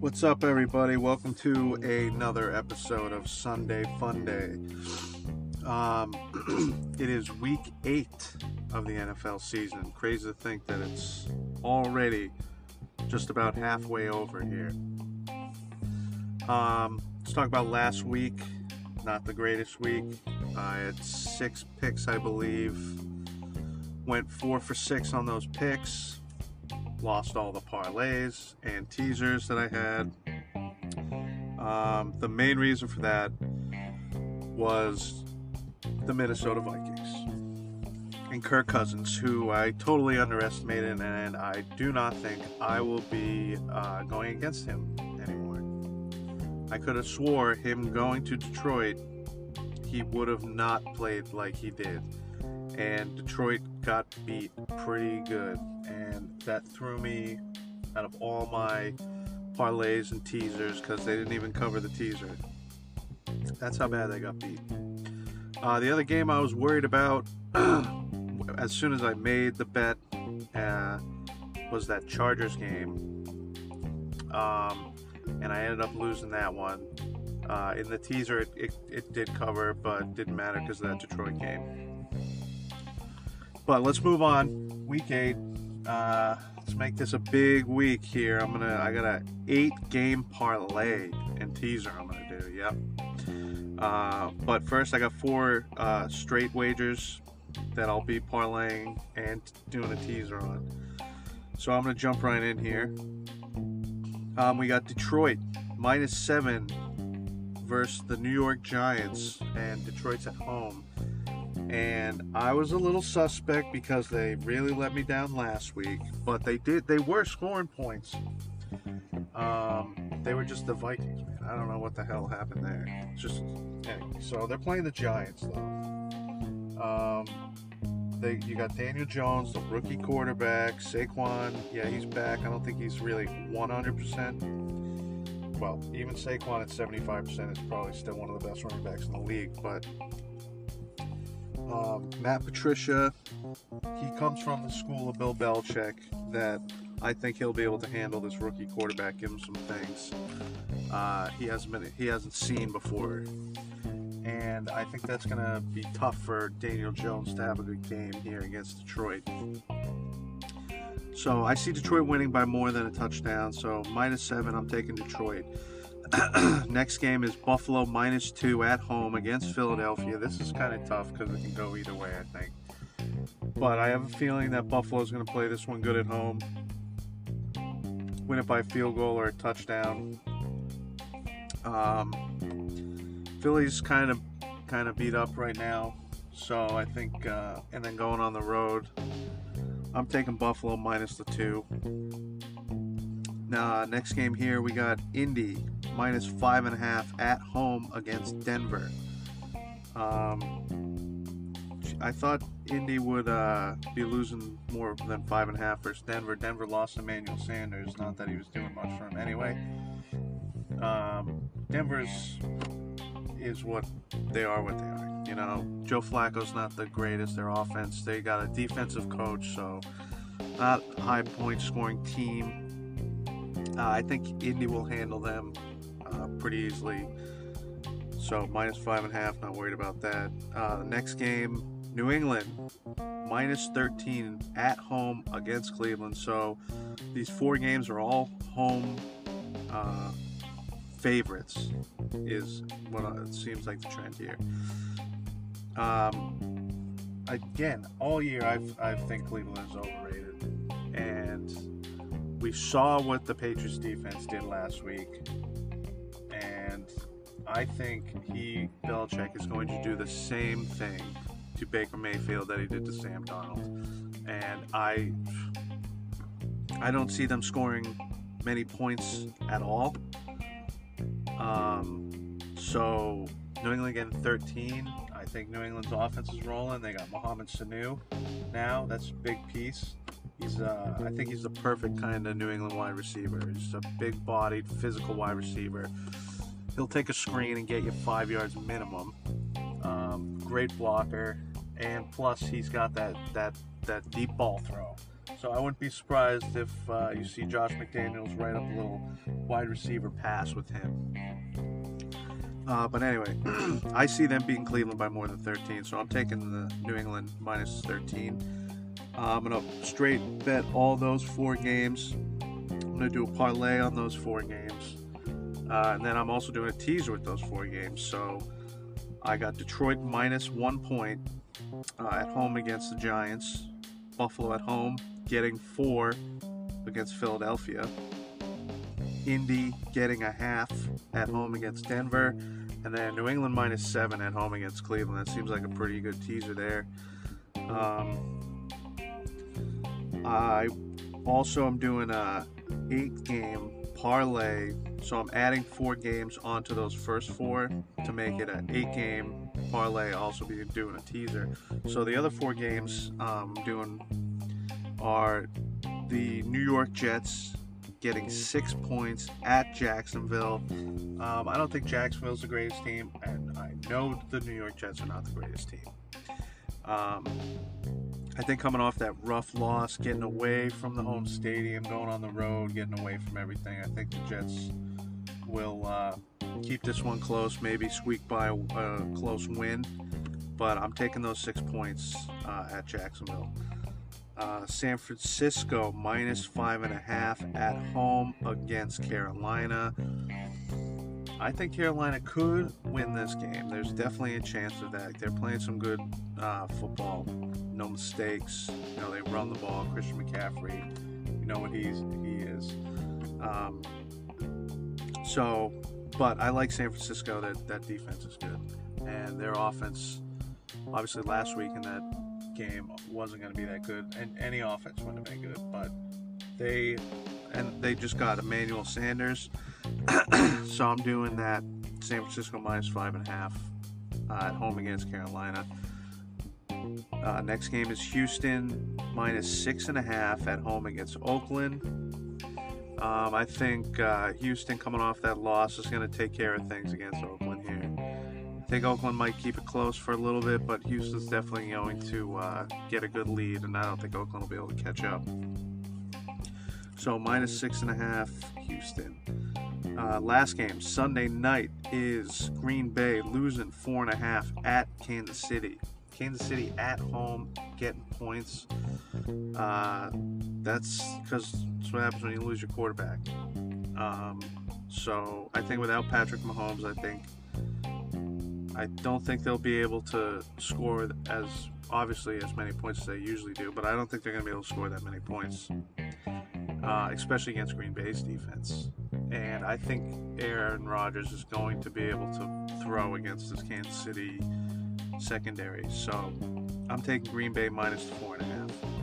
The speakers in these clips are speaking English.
What's up, everybody? Welcome to another episode of Sunday Fun Day. Um, it is week eight of the NFL season. Crazy to think that it's already just about halfway over here. Um, let's talk about last week. Not the greatest week. I had six picks, I believe. Went four for six on those picks. Lost all the parlays and teasers that I had. Um, the main reason for that was the Minnesota Vikings and Kirk Cousins, who I totally underestimated, and I do not think I will be uh, going against him anymore. I could have swore him going to Detroit, he would have not played like he did, and Detroit got beat pretty good, and that threw me out of all my parlays and teasers because they didn't even cover the teaser. That's how bad they got beat. Uh, the other game I was worried about as soon as I made the bet uh, was that Chargers game. Um, and I ended up losing that one. Uh, in the teaser, it, it, it, did cover, but didn't matter because of that Detroit game. But let's move on. Week eight. Uh, let's make this a big week here. I'm gonna. I got a eight game parlay and teaser. I'm gonna do. Yep. Uh, but first, I got four uh, straight wagers that I'll be parlaying and doing a teaser on. So I'm gonna jump right in here. Um, we got Detroit minus seven versus the New York Giants, and Detroit's at home. And I was a little suspect because they really let me down last week, but they did. They were scoring points. Um, they were just the Vikings, man. I don't know what the hell happened there. Just anyway, so they're playing the Giants though. Um, they you got Daniel Jones, the rookie quarterback, Saquon. Yeah, he's back. I don't think he's really 100%. Well, even Saquon at 75% is probably still one of the best running backs in the league. But um, Matt Patricia, he comes from the school of Bill Belichick that I think he'll be able to handle this rookie quarterback, give him some things uh, he hasn't been he hasn't seen before, and I think that's to be tough for Daniel Jones to have a good game here against Detroit. So I see Detroit winning by more than a touchdown. So minus seven, I'm taking Detroit. Next game is Buffalo minus two at home against Philadelphia. This is kind of tough because it can go either way, I think. But I have a feeling that Buffalo is going to play this one good at home, win it by field goal or a touchdown. Um, Philly's kind of kind of beat up right now, so I think, uh, and then going on the road, I'm taking Buffalo minus the two. Now, next game here we got Indy minus five and a half at home against Denver. Um, I thought Indy would uh, be losing more than five and a half versus Denver. Denver lost Emmanuel Sanders. Not that he was doing much for him anyway. Um, Denver's is what they are what they are. You know, Joe Flacco's not the greatest. Their offense, they got a defensive coach, so not high point scoring team. Uh, I think Indy will handle them pretty easily. So minus five and a half, not worried about that. Uh, next game, New England minus 13 at home against Cleveland. So these four games are all home uh, favorites, is what it seems like the trend here. Um, again, all year I've, I think Cleveland is overrated, and we saw what the Patriots defense did last week, I think he Belichick is going to do the same thing to Baker Mayfield that he did to Sam Darnold. and I I don't see them scoring many points at all. Um, so New England getting 13. I think New England's offense is rolling. They got Mohamed Sanu now. That's a big piece. He's, uh, I think he's the perfect kind of New England wide receiver. He's a big-bodied, physical wide receiver. He'll take a screen and get you five yards minimum. Um, great blocker. and plus he's got that that that deep ball throw. So I wouldn't be surprised if uh, you see Josh McDaniels write up a little wide receiver pass with him. Uh, but anyway, I see them beating Cleveland by more than 13, so I'm taking the New England minus 13. Uh, I'm going to straight bet all those four games. I'm going to do a parlay on those four games. Uh, and then I'm also doing a teaser with those four games. So I got Detroit minus one point uh, at home against the Giants. Buffalo at home getting four against Philadelphia. Indy getting a half at home against Denver. And then New England minus seven at home against Cleveland. That seems like a pretty good teaser there. Um, I also am doing a eight game parlay. So I'm adding four games onto those first four to make it an eight game parlay. Also be doing a teaser. So the other four games I'm doing are the New York Jets getting six points at Jacksonville. Um, I don't think Jacksonville's the greatest team, and I know the New York Jets are not the greatest team. Um, I think coming off that rough loss, getting away from the home stadium, going on the road, getting away from everything, I think the Jets will uh, keep this one close, maybe squeak by a, a, close win. But I'm taking those six points uh, at Jacksonville. Uh, San Francisco minus five and a half at home against Carolina. I think Carolina could win this game. There's definitely a chance of that. They're playing some good uh, football, no mistakes. You know, they run the ball. Christian McCaffrey, you know what he's he is. Um, so, but I like San Francisco. That that defense is good, and their offense, obviously last week in that game wasn't going to be that good, and any offense wouldn't have been good. But they and they just got Emmanuel Sanders, so I'm doing that. San Francisco minus five and a half uh, at home against Carolina. Uh, next game is Houston minus six and a half at home against Oakland. Um, I think uh, Houston coming off that loss is going to take care of things against Oakland here. I think Oakland might keep it close for a little bit, but Houston's definitely going to uh, get a good lead, and I don't think Oakland will be able to catch up. So minus six and a half, Houston. Uh, last game, Sunday night, is Green Bay losing four and a half at Kansas City. Kansas City at home getting points. Uh, that's because that's what happens when you lose your quarterback. Um, so I think without Patrick Mahomes, I think I don't think they'll be able to score as obviously as many points as they usually do, but I don't think they're going to be able to score that many points, uh, especially against Green Bay's defense. And I think Aaron Rodgers is going to be able to throw against this Kansas City secondary. So I'm taking Green Bay minus the four and a half.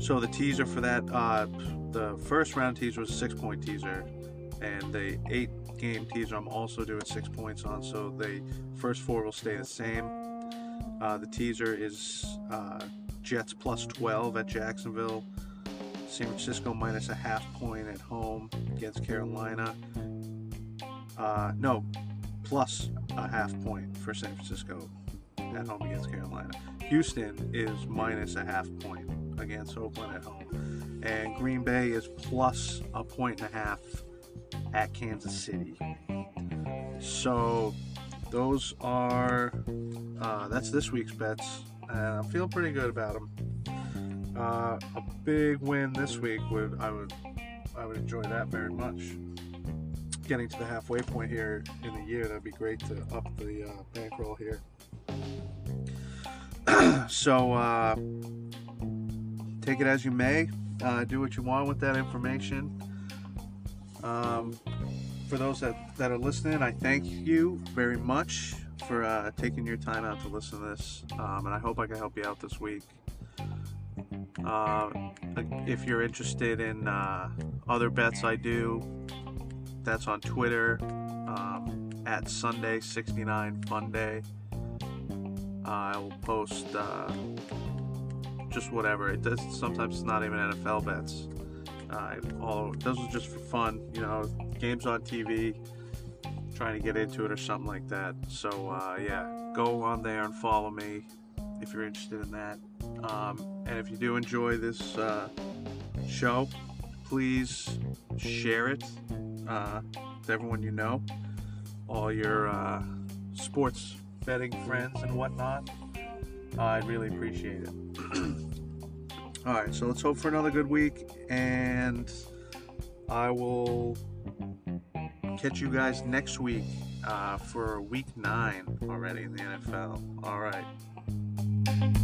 So the teaser for that, uh, the first round teaser was a six point teaser, and the eight game teaser I'm also doing six points on. So the first four will stay the same. Uh, the teaser is uh, Jets plus 12 at Jacksonville. San Francisco minus a half point at home against Carolina. Uh, no, plus a half point for San Francisco at home against Carolina. Houston is minus a half point against Oakland at home. And Green Bay is plus a point and a half at Kansas City. So those are uh, that's this week's bets, and I'm feeling pretty good about them. Uh, a big win this week would I would I would enjoy that very much. Getting to the halfway point here in the year, that'd be great to up the uh, bankroll here. so uh, take it as you may. Uh, do what you want with that information. Um, for those that, that are listening, I thank you very much for uh, taking your time out to listen to this, um, and I hope I can help you out this week. Uh, if you're interested in uh, other bets I do, that's on Twitter um, at Sunday 69 Fun Day. I will post uh, just whatever. It does. Sometimes it's not even NFL bets. Uh, all those are just for fun, you know, games on TV, trying to get into it or something like that. So uh, yeah, go on there and follow me if you're interested in that. Um, and if you do enjoy this uh, show, please share it uh, to everyone you know, all your uh, sports betting friends and whatnot. I'd really appreciate it. all right, so let's hope for another good week, and I will catch you guys next week uh, for week nine already in the NFL. All right.